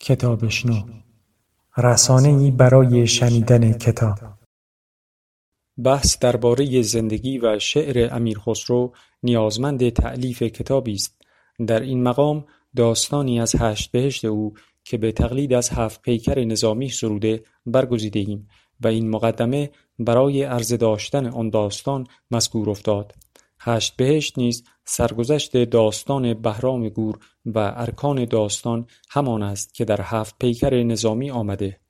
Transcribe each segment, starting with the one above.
کتابشنو ای برای شنیدن کتاب. بحث درباره زندگی و شعر امیر خسرو نیازمند تعلیف کتابی است. در این مقام داستانی از هشت بهشت او که به تقلید از هفت پیکر نظامی سروده برگزیده ایم و این مقدمه برای عرض داشتن آن داستان مذکور افتاد. هشت بهشت نیز سرگذشت داستان بهرام گور و ارکان داستان همان است که در هفت پیکر نظامی آمده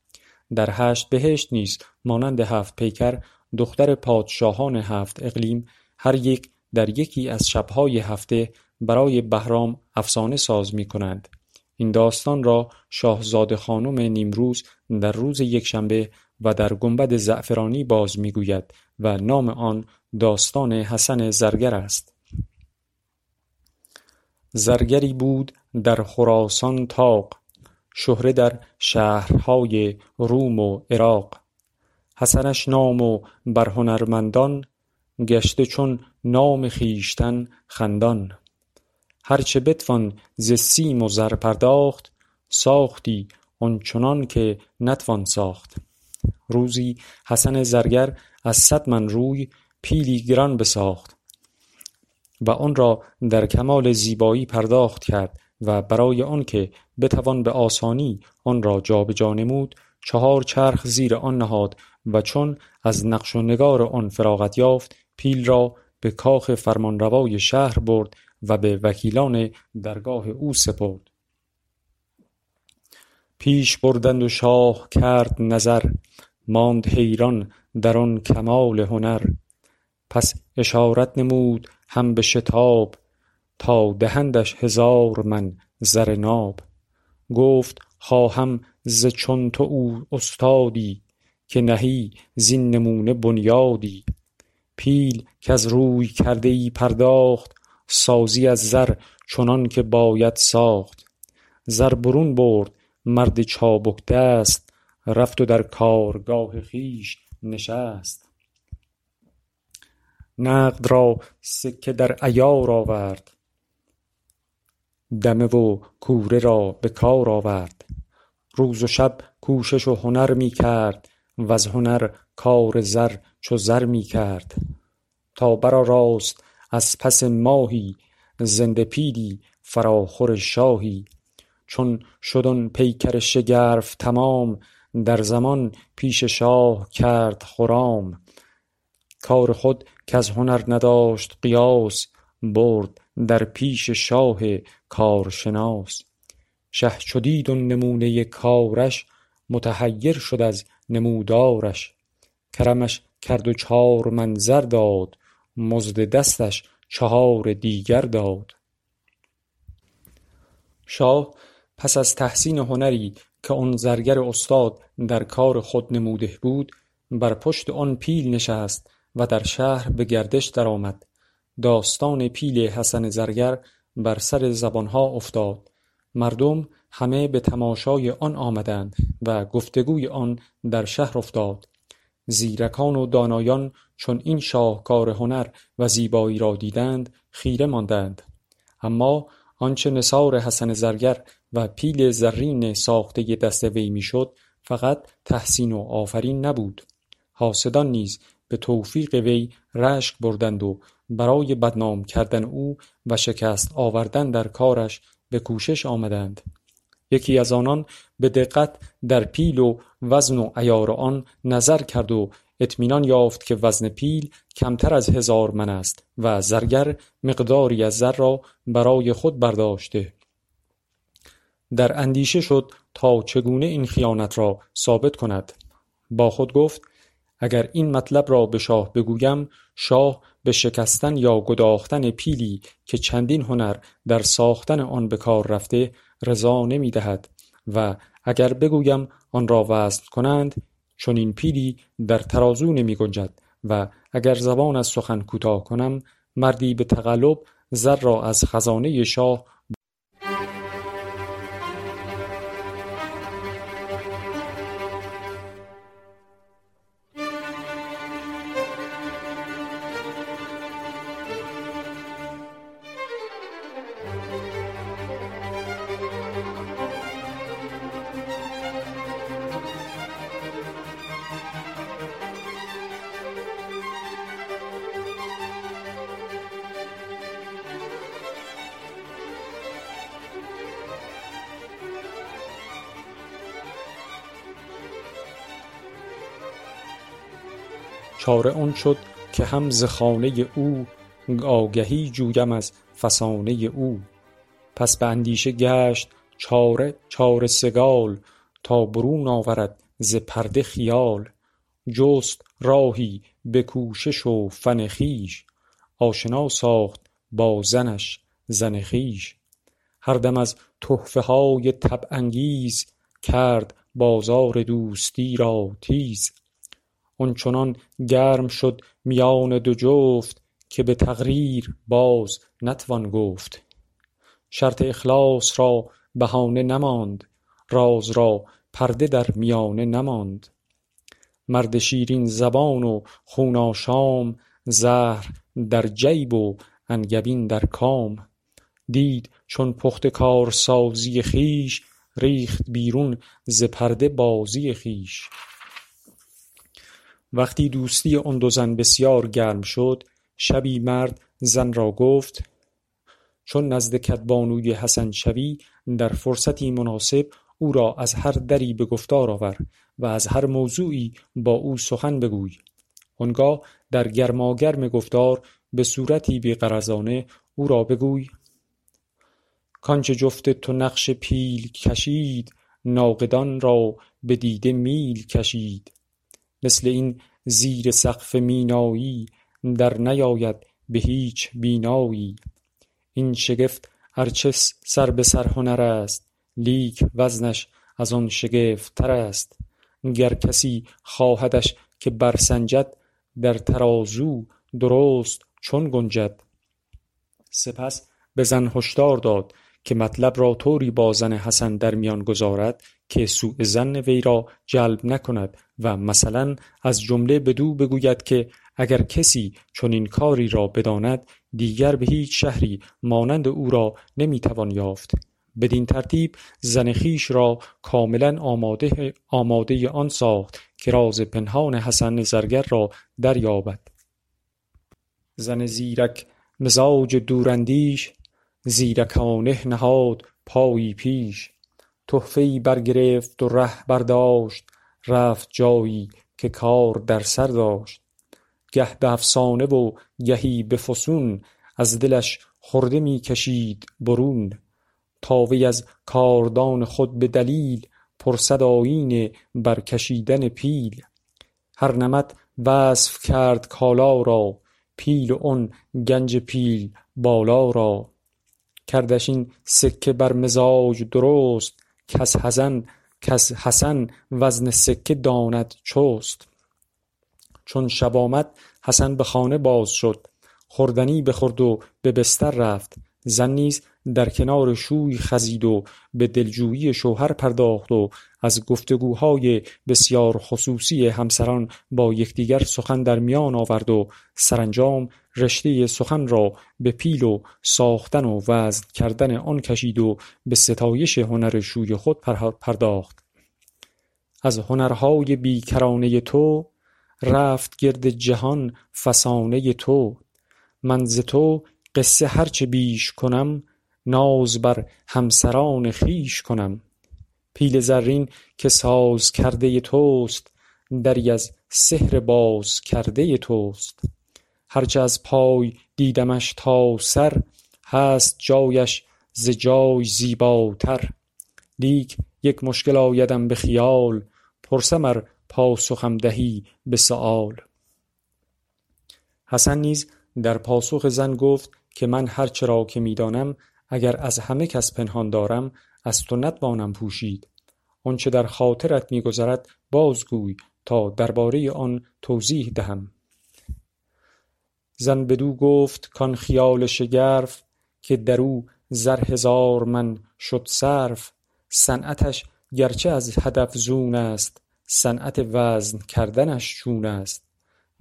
در هشت بهشت نیز مانند هفت پیکر دختر پادشاهان هفت اقلیم هر یک در یکی از شبهای هفته برای بهرام افسانه ساز می کنند. این داستان را شاهزاده خانم نیمروز در روز یکشنبه و در گنبد زعفرانی باز می‌گوید و نام آن داستان حسن زرگر است زرگری بود در خراسان تاق شهره در شهرهای روم و عراق. حسنش نام و بر هنرمندان گشته چون نام خویشتن خندان. هرچه بتوان ز سیم و زر پرداخت ساختی آنچنان که نتوان ساخت. روزی حسن زرگر از صد من روی پیلی گران بساخت. و آن را در کمال زیبایی پرداخت کرد و برای آنکه بتوان به آسانی آن را جابجا نمود چهار چرخ زیر آن نهاد و چون از نقش و نگار آن فراغت یافت پیل را به کاخ فرمانروای شهر برد و به وکیلان درگاه او سپرد. پیش بردند و شاه کرد نظر ماند حیران در آن کمال هنر. پس اشارت نمود هم به شتاب تا دهندش هزار من زر ناب. گفت خواهم ز چون تو او استادی که نهی زین نمونه بنیادی. پیل کز روی کرده ای پرداخت سازی از زر چنان که باید ساخت. زر برون برد مرد چابک دست رفت و در کارگاه خویش نشست. نقد را سکه در عیار آورد. دمه و کوره را به کار آورد. روز و شب کوشش و هنر می کرد وز هنر کار زر چو زر می کرد. تا برآراست از پس ماهی زنده پیلی فراخور شاهی. چون شد آن پیکر شگرف تمام در زمان پیش شاه کرد خرام. کار خود کز هنر نداشت قیاس برد در پیش شاه کارشناس. شه چو دید آن نمونه کارش متحیر شد از نمودارش. کرمش کرد و چار من زر داد مزد دستش چهار دیگر داد. شاه پس از تحسین هنری که آن زرگر استاد در کار خود نموده بود بر پشت آن پیل نشست و در شهر به گردش درآمد. داستان پیل حسن زرگر بر سر زبانها افتاد. مردم همه به تماشای آن آمدند و گفتگوی آن در شهر افتاد. زیرکان و دانایان چون این شاهکار هنر و زیبایی را دیدند خیره ماندند. اما آنچه نثار حسن زرگر و پیل زرین ساخته دست وی می‌شد فقط تحسین و آفرین نبود. حاسدان نیز به توفیق وی رشک بردند و برای بدنام کردن او و شکست آوردن در کارش به کوشش آمدند. یکی از آنان به دقت در پیل و وزن و عیار آن نظر کرد و اطمینان یافت که وزن پیل کمتر از هزار من است و زرگر مقداری از زر را برای خود برداشته. در اندیشه شد تا چگونه این خیانت را ثابت کند. با خود گفت اگر این مطلب را به شاه بگویم شاه به شکستن یا گداختن پیلی که چندین هنر در ساختن آن به کار رفته رضا نمی دهد و اگر بگویم آن را وزن کنند چون این پیلی در ترازو نمی گنجد و اگر زبان از سخن کوتاه کنم مردی به تقلب زر را از خزانه شاه چاره آن شد که هم ز خانه او آگهی جویم از فسانه او. پس به اندیشه گشت چاره سگال تا برون آورد ز پرده خیال. جست راهی به کوشش و فن خویش آشنا ساخت با زنش زن خویش. هر دم از تحفه های انگیز کرد بازار دوستی را تیز. آن چنان گرم شد میان دو جفت که به تقریر باز نتوان گفت. شرط اخلاص را بهانه نماند راز را پرده در میانه نماند. مرد شیرین زبان و خون آشام زهر در جیب و انگبین در کام. دید چون پخته کارسازی خویش ریخت بیرون ز پرده بازی خویش وقتی دوستی آن دو زن بسیار گرم شد شبی مرد زن را گفت چون نزد کدبانوی حسن شوی در فرصتی مناسب او را از هر دری به گفتار آور و از هر موضوعی با او سخن بگوی. آنگاه در گرماگرم گفتار به صورتی بی غرضانه او را بگوی کانچه جفت تو نقش پیل کشید ناقدان را به دیده میل کشید. مثل این زیر سقف مینایی در نیاید به هیچ بینایی. این شگفت ارچه سر به سر هنر است لیک وزنش از آن شگفت تر است. گر کسی خواهدش که برسنجد در ترازو درست چون گنجد. سپس به زن هشدار داد که مطلب را طوری با زن حسن در میان گذارد که سوء ظن وی را جلب نکند و مثلا از جمله بدو بگوید که اگر کسی چنین کاری را بداند دیگر به هیچ شهری مانند او را نمی توان یافت. بدین ترتیب زن خویش را کاملا آماده آن ساخت که راز پنهان حسن زرگر را دریابد. زن زیرک مزاج دوراندیش زیرکانه نهاد پایی پیش. تحفه برگرفت و ره برداشت. رفت جایی که کار در سر داشت. گه به افسانه و گهی به فسون از دلش خرده می کشید برون. تا وی از کاردان خود به دلیل پرسد آیین برکشیدن پیل. هر نمط وصف کرد کالا را پیل و آن گنج پیل بالا را. کردش این سکه بر مزاج درست کز حسن وزن سکه داند چست. چون شب آمد حسن به خانه باز شد خوردنی بخورد و به بستر رفت. زن نیز در کنار شوی خزید و به دلجویی شوهر پرداخت و از گفتگوهای بسیار خصوصی همسران با یکدیگر سخن در میان آورد و سرانجام رشته سخن را به پیل و ساختن و وزن کردن آن کشید و به ستایش هنر شوی خود پرداخت. از هنرهای بیکرانه تو رفت گرد جهان فسانه تو. من ز تو قصه هرچه بیش کنم ناز بر همسران خویش کنم. پیل زرین که ساز کرده توست دری از سحر باز کرده توست. هرچه از پای دیدمش تا سر هست جایش ز جای زیباتر. لیک یک مشکل آیدم به خیال پرسم ار پاسخم دهی به سؤال. حسن نیز در پاسخ زن گفت که من هرچه را که می دانم اگر از همه کس پنهان دارم از تو نتوانم پوشید. آنچه در خاطرت می گذرد بازگوی تا درباره آن توضیح دهم. زن بدو گفت کان خیال شگرف که در او زر هزار من شد صرف. صنعتش گرچه از حد افزون است صنعت وزن کردنش چون است.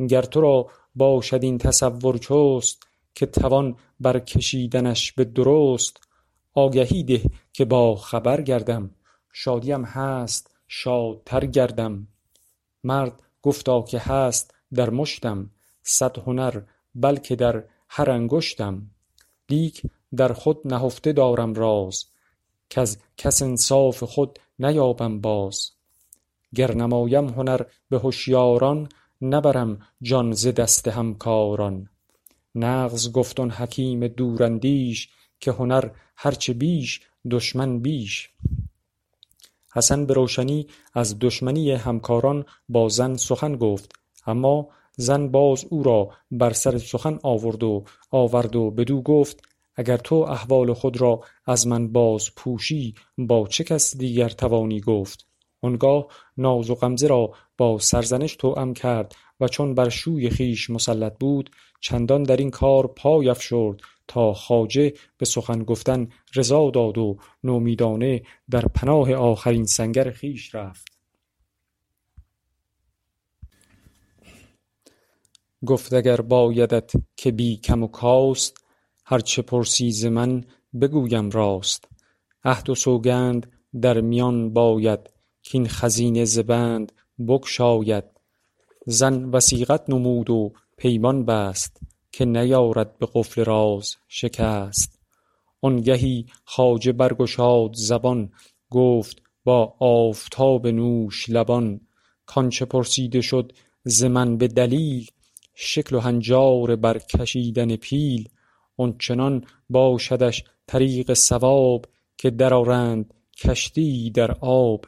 گر تو را باشد این تصور چست که توان برکشیدنش به درست آگهی ده که باخبر گردم. شادیم هست شادتر گردم. مرد گفتا که هست در مشتم. صد هنر بلکه در هر انگشتم. لیک در خود نهفته دارم راز کز کس انصاف خود نیابم باز. گر نمایم هنر به هشیاران نبرم جان ز دست همکاران. نغز گفت آن حکیم دوراندیش که هنر هرچه بیش دشمن بیش. حسن به روشنی از دشمنی همکاران با زن سخن گفت اما زن باز او را بر سر سخن آورد و بدو گفت اگر تو احوال خود را از من باز پوشی با چه کس دیگر توانی گفت؟ آنگاه ناز و غمزه را با سرزنش توام کرد و چون بر شوی خویش مسلط بود چندان در این کار پای افشرد تا خواجه به سخن گفتن رضا داد و نومیدانه در پناه آخرین سنگر خویش رفت. گفت اگر بایدت که بی کم و کاست هر چه پرسی ز من بگویم راست. عهد و سوگند در میان باید کاین خزینه ز بند بگشاید. زن وثیقت نمود و پیمان بست که نیارد به قفل راز شکست. آنگهی خواجه برگشاد زبان گفت با آفتاب نوش لبان. کآنچه پرسیده شد ز من به دلیل شکل و هنجار بر کشیدن پیل آنچنان باشدش طریق صواب که درآرند کشتیی در آب.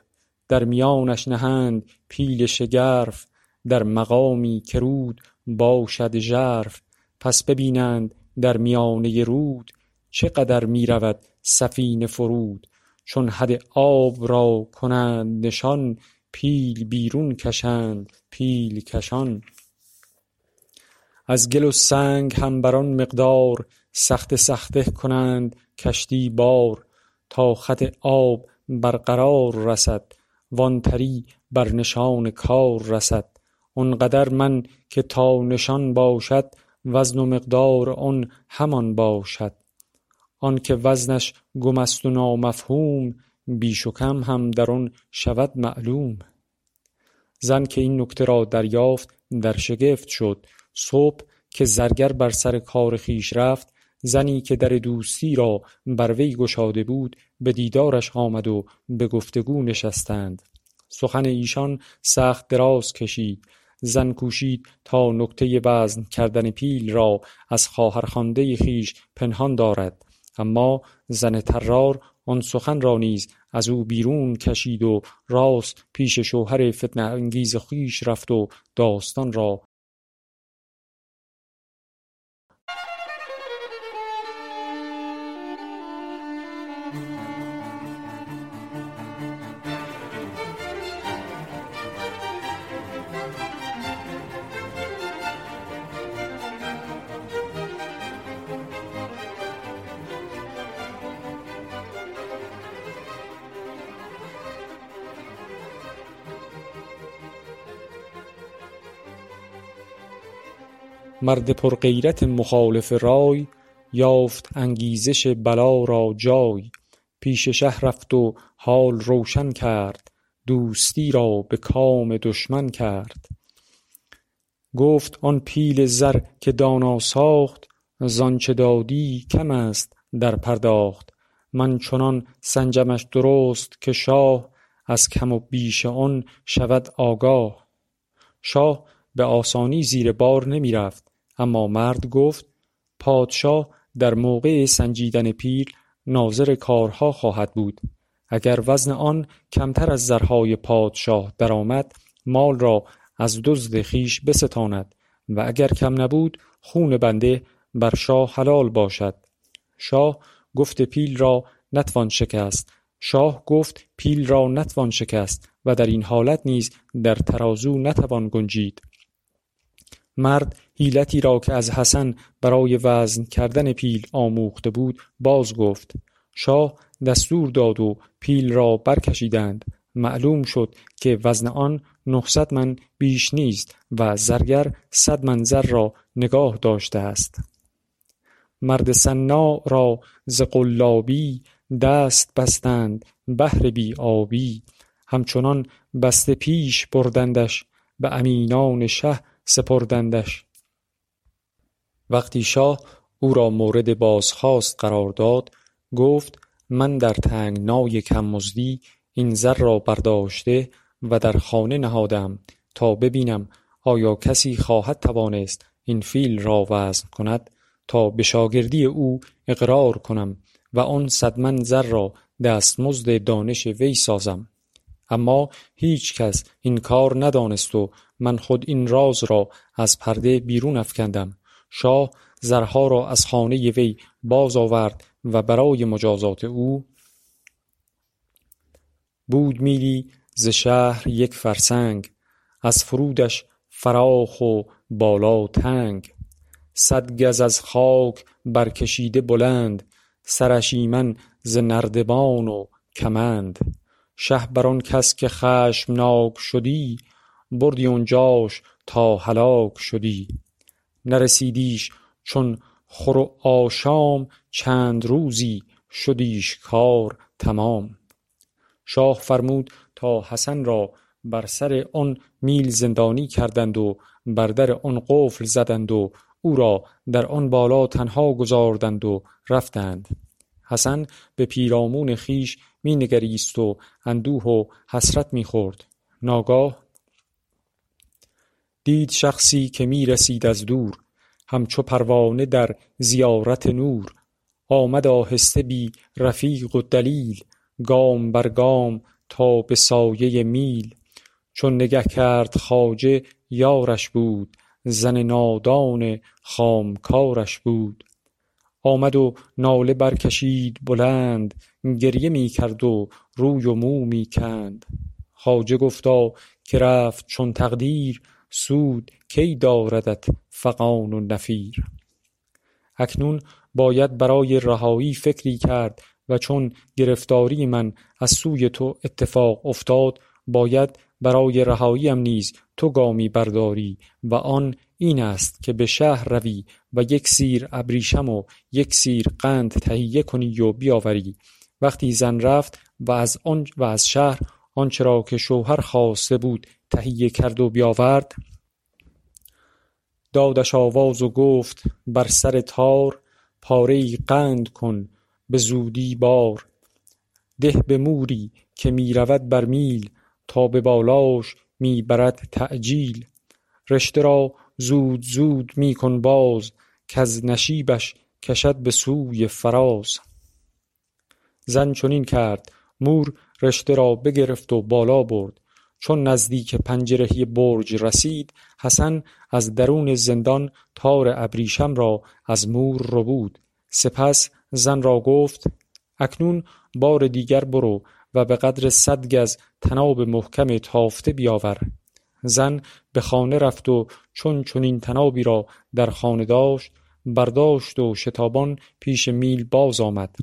در میانش نهند پیل شگرف در مقامی که رود باشد ژرف. پس ببینند در میانه رود چه قدر می رود سفینه فرود. چون حد آب را کنند نشان پیل بیرون کشند پیل کشان. از گل و سنگ هم بر آن مقدار سخته سخته کنند کشتی بار تا خط آب بر قرار رسد تری بر نشان کار رسد. آنقدر من که تا نشان باشد وزن و مقدار آن همان باشد. آنکه وزنش گم است و نامفهوم بیش و کم هم در آن شود معلوم. زن که این نکته را دریافت در شگفت شد صبح که زرگر بر سر کار خویش رفت زنی که در دوستی را بر وی گشاده بود به دیدارش آمد و به گفت و گو نشستند. سخن ایشان سخت دراز کشید. زن کوشید تا نکته وزن کردن پیل را از خواهرخوانده خویش پنهان دارد. اما زن طرار آن سخن را نیز ازو بیرون کشید و راست پیش شوهر فتنه انگیز خویش رفت و داستان را مرد پر غیرت مخالف رای یافت انگیزش بلا را جای. پیش شه رفت و حال روشن کرد دوستی را به کام دشمن کرد. گفت آن پیل زر که دانا ساخت زآنچه دادی کم است در پرداخت. من چنان سنجمش درست که شاه از کم و بیش آن شود آگاه. شاه به آسانی زیر بار نمی رفت. اما مرد گفت پادشاه در موقع سنجیدن پیل ناظر کارها خواهد بود. اگر وزن آن کمتر از زرهای پادشاه درآمد مال را از دزد خویش بستاند و اگر کم نبود خون بنده بر شاه حلال باشد. شاه گفت پیل را نتوان شکست و در این حالت نیز در ترازو نتوان گنجید. مرد حیلتی را که از حسن برای وزن کردن پیل آموخته بود باز گفت شاه دستور داد و پیل را برکشیدند. معلوم شد که وزن آن نهصد من بیش نیست و زرگر صد من زر را نگاه داشته است. مرد صناع را ز قلابی دست بستند بهر بی آبی. همچنان بسته پیش بردندش به امینان شه سپردندش. وقتی شاه او را مورد بازخواست قرار داد گفت من در تنگنای کم مزدی این زر را برداشته و در خانه نهاده ام تا ببینم آیا کسی خواهد توانست این فیل را وزن کند تا به شاگردی او اقرار کنم و آن صد من زر را دستمزد دانش وی سازم. اما هیچ کس این کار ندانست و من خود این راز را از پرده بیرون افکندم. شاه زرها را از خانه وی باز آورد و برای مجازات او بود میلی ز شهر یک فرسنگ از فرودش فراخ و بالا تنگ. صد گز از خاک برکشیده بلند سرش ایمن ز نردبان و کمند. شه بر آن کس که خشمناک شدی بردی آنجاش تا هلاک شدی. نرسیدیش چون خور و آشام چند روزی شدیش کار تمام. شاه فرمود تا حسن را بر سر آن میل زندانی کردند و بر در آن قفل زدند و او را در آن بالا تنها گذاردند و رفتند. حسن به پیرامون خویش می نگریست و اندوه و حسرت می خورد ناگاه دید شخصی که می رسید از دور همچو پروانه در زیارت نور. آمد آهسته بی رفیق و دلیل گام بر گام تا به سایه میل. چون نگه کرد خواجه یارش بود زن نادان خامکارش بود. آمد و ناله برکشید بلند گریه می کرد و روی و مو می کند خواجه گفتا که رفت چون تقدیر سود کی داردت فغان و نفیر؟ اکنون باید برای رهایی فکری کرد و چون گرفتاری من از سوی تو اتفاق افتاد باید برای رهاییم نیز تو گامی برداری و آن این است که به شهر روی و یک سیر ابریشم و یک سیر قند تهیه کنی و بیاوری. وقتی زن رفت و از, و از شهر آنچه را که شوهر خواسته بود تهیه کرد و بیاورد دادش آواز و گفت بر سر تار پاره قند کن به زودی بار. ده به موری که می رود بر میل تا به بالاش می برد تعجیل. رشته را زود زود می کن باز کز نشیبش کشد به سوی فراز. زن چنین کرد مور رشته را بگرفت و بالا برد. چون نزدیک پنجرهی برج رسید حسن از درون زندان تار ابریشم را از مور ربود. سپس زن را گفت اکنون بار دیگر برو و به قدر صد گز طناب محکم تافته بیاور. زن به خانه رفت و چون چنین طنابی را در خانه داشت برداشت و شتابان پیش میل باز آمد.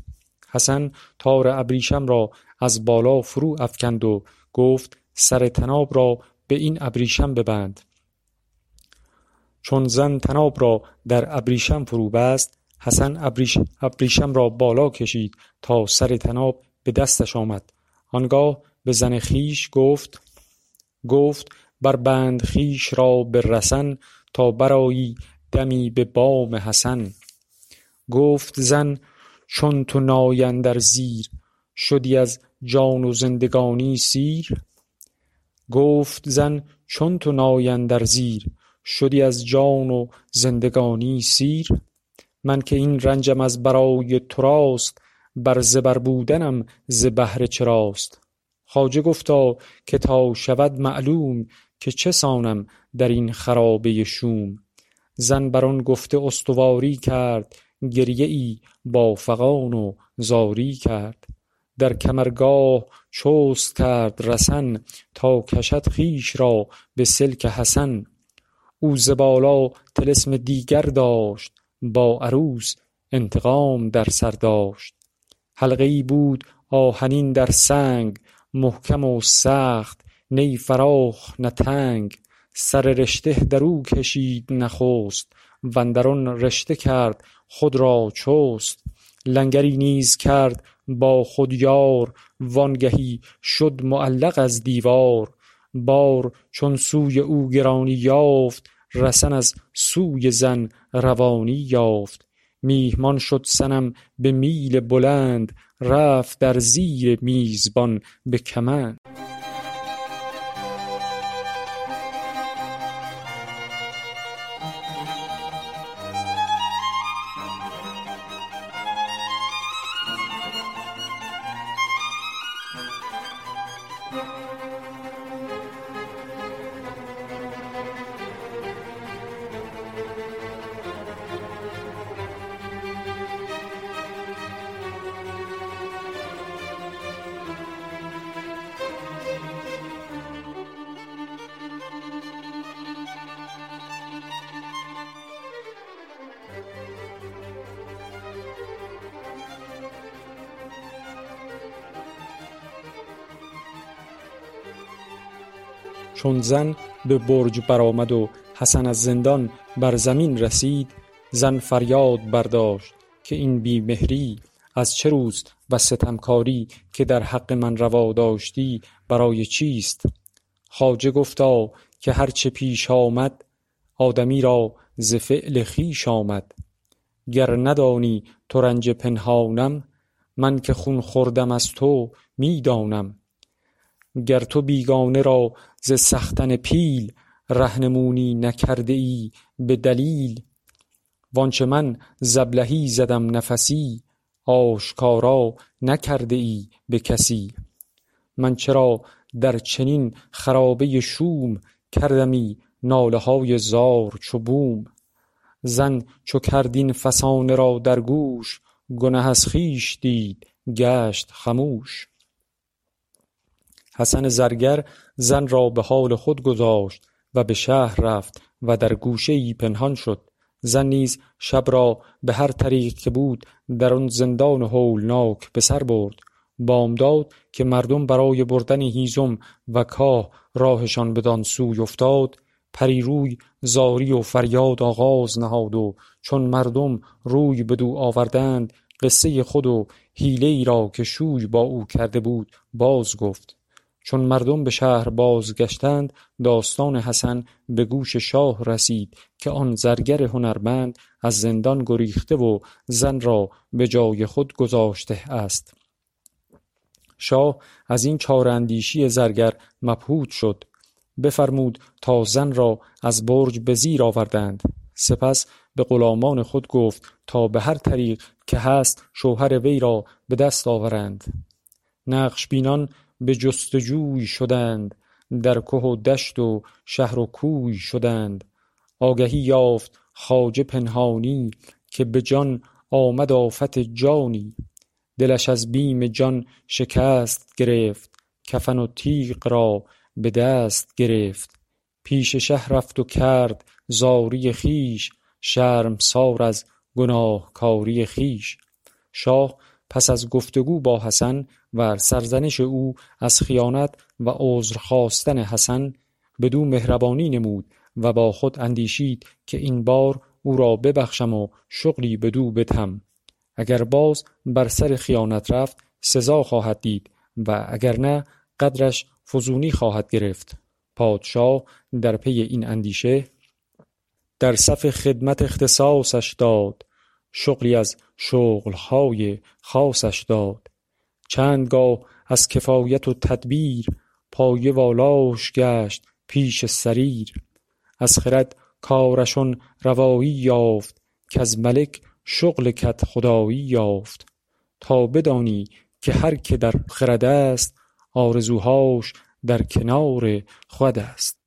حسن تار ابریشم را از بالا فرو افکند و گفت سر طناب را به این ابریشم ببند. چون زن طناب را در ابریشم فرو بست حسن ابریشم را بالا کشید تا سر طناب به دستش آمد. آنگاه به زن خویش گفت گفت بربند خویش را به رسن تا برآیی دمی به بام حسن. گفت زن چون تو نای اندر زیر شدی از جان و زندگانی سیر؟ گفت زن چون تو نای اندر زیر شدی از جان و زندگانی سیر؟ من که این رنجم از برای تو راست بر زبر بودنم ز بهر چراست. خواجه گفتا که تا شود معلوم که چه سانم در این خرابه شوم؟ زن بر آن گفته استواری کرد گریه ای با فغان و زاری کرد. در کمرگاه چست کرد رسن تا کشد خویش را به سلک حسن. او ز بالا طلسم دیگر داشت با عروس انتقام در سر داشت. حلقه ای بود آهنین در سنگ محکم و سخت نی فراخ نه تنگ سر رشته در او کشید نخست واندر آن رشته کرد خود را چست. لنگری نیز کرد با خود یار وانگهی شد معلق از دیوار. بار چون سوی او گرانی یافت رسن از سوی زن روانی یافت. میهمان شد صنم به میل بلند رفت در زیر میزبان به کمند. چون زن به برج برآمد و حسن از زندان بر زمین رسید زن فریاد برداشت که این بی مهری از چه روست و ستمکاری که در حق من روا داشتی برای چیست؟ خواجه گفتا که هر چه پیش آمد آدمی را ز فعل خویش آمد. گر ندانی ترنج پنهانم من که خون خوردم از تو می دانم گر تو بیگانه را ز سختن پیل رهنمونی نکرده ای به دلیل. وآنچه من ز ابلهی زدم نفسی آشکارا نکرده ای به کسی. من چرا در چنین خرابه شوم کردمی ناله های زار چو بوم. زن چو کرد این فسانه را در گوش گنه از خویش دید گشت خموش. حسن زرگر زن را به حال خود گذاشت و به شهر رفت و در گوشه ای پنهان شد. زن نیز شب را به هر طریق که بود در آن زندان هولناک به سر برد. بامداد که مردم برای بردن هیزم و کاه راهشان بدان سوی افتاد. پری روی زاری و فریاد آغاز نهاد و چون مردم روی بدو آوردند قصه خود و حیله ای را که شوی با او کرده بود باز گفت. چون مردم به شهر بازگشتند داستان حسن به گوش شاه رسید که آن زرگر هنرمند از زندان گریخته و زن را به جای خود گذاشته است. شاه از این چاره اندیشی زرگر مبهوت شد. بفرمود تا زن را از برج به زیر آوردند. سپس به غلامان خود گفت تا به هر طریق که هست شوهر وی را به دست آورند. نقش بینان به جست و جوی شدند در که و دشت و شهر و کوی شدند. آگهی یافت خواجه پنهانی که به جان آمد آفت جانی. دلش از بیم جان شکست گرفت کفن و تیغ را به دست گرفت. پیش شه رفت و کرد زاری خویش شرمسار از گناهکاری خویش. شاه پس از گفت و گو با حسن و سرزنش او از خیانت و عذر خواستن حسن بدو مهربانی نمود و با خود اندیشید که این بار او را ببخشم و شغلی بدو بدهم. اگر باز بر سر خیانت رفت سزا خواهد دید و اگر نه قدرش فزونی خواهد گرفت. پادشاه در پی این اندیشه در صف خدمت اختصاصش داد شغلی از شغلهای خاصش داد. چند گاه از کفایت و تدبیر پایه والاش گشت پیش سریر. از خرد کارش آن روایی یافت کز ملک شغل کدخدایی یافت. تا بدانی که هر که در خرد است آرزوهاش در کنار خود است.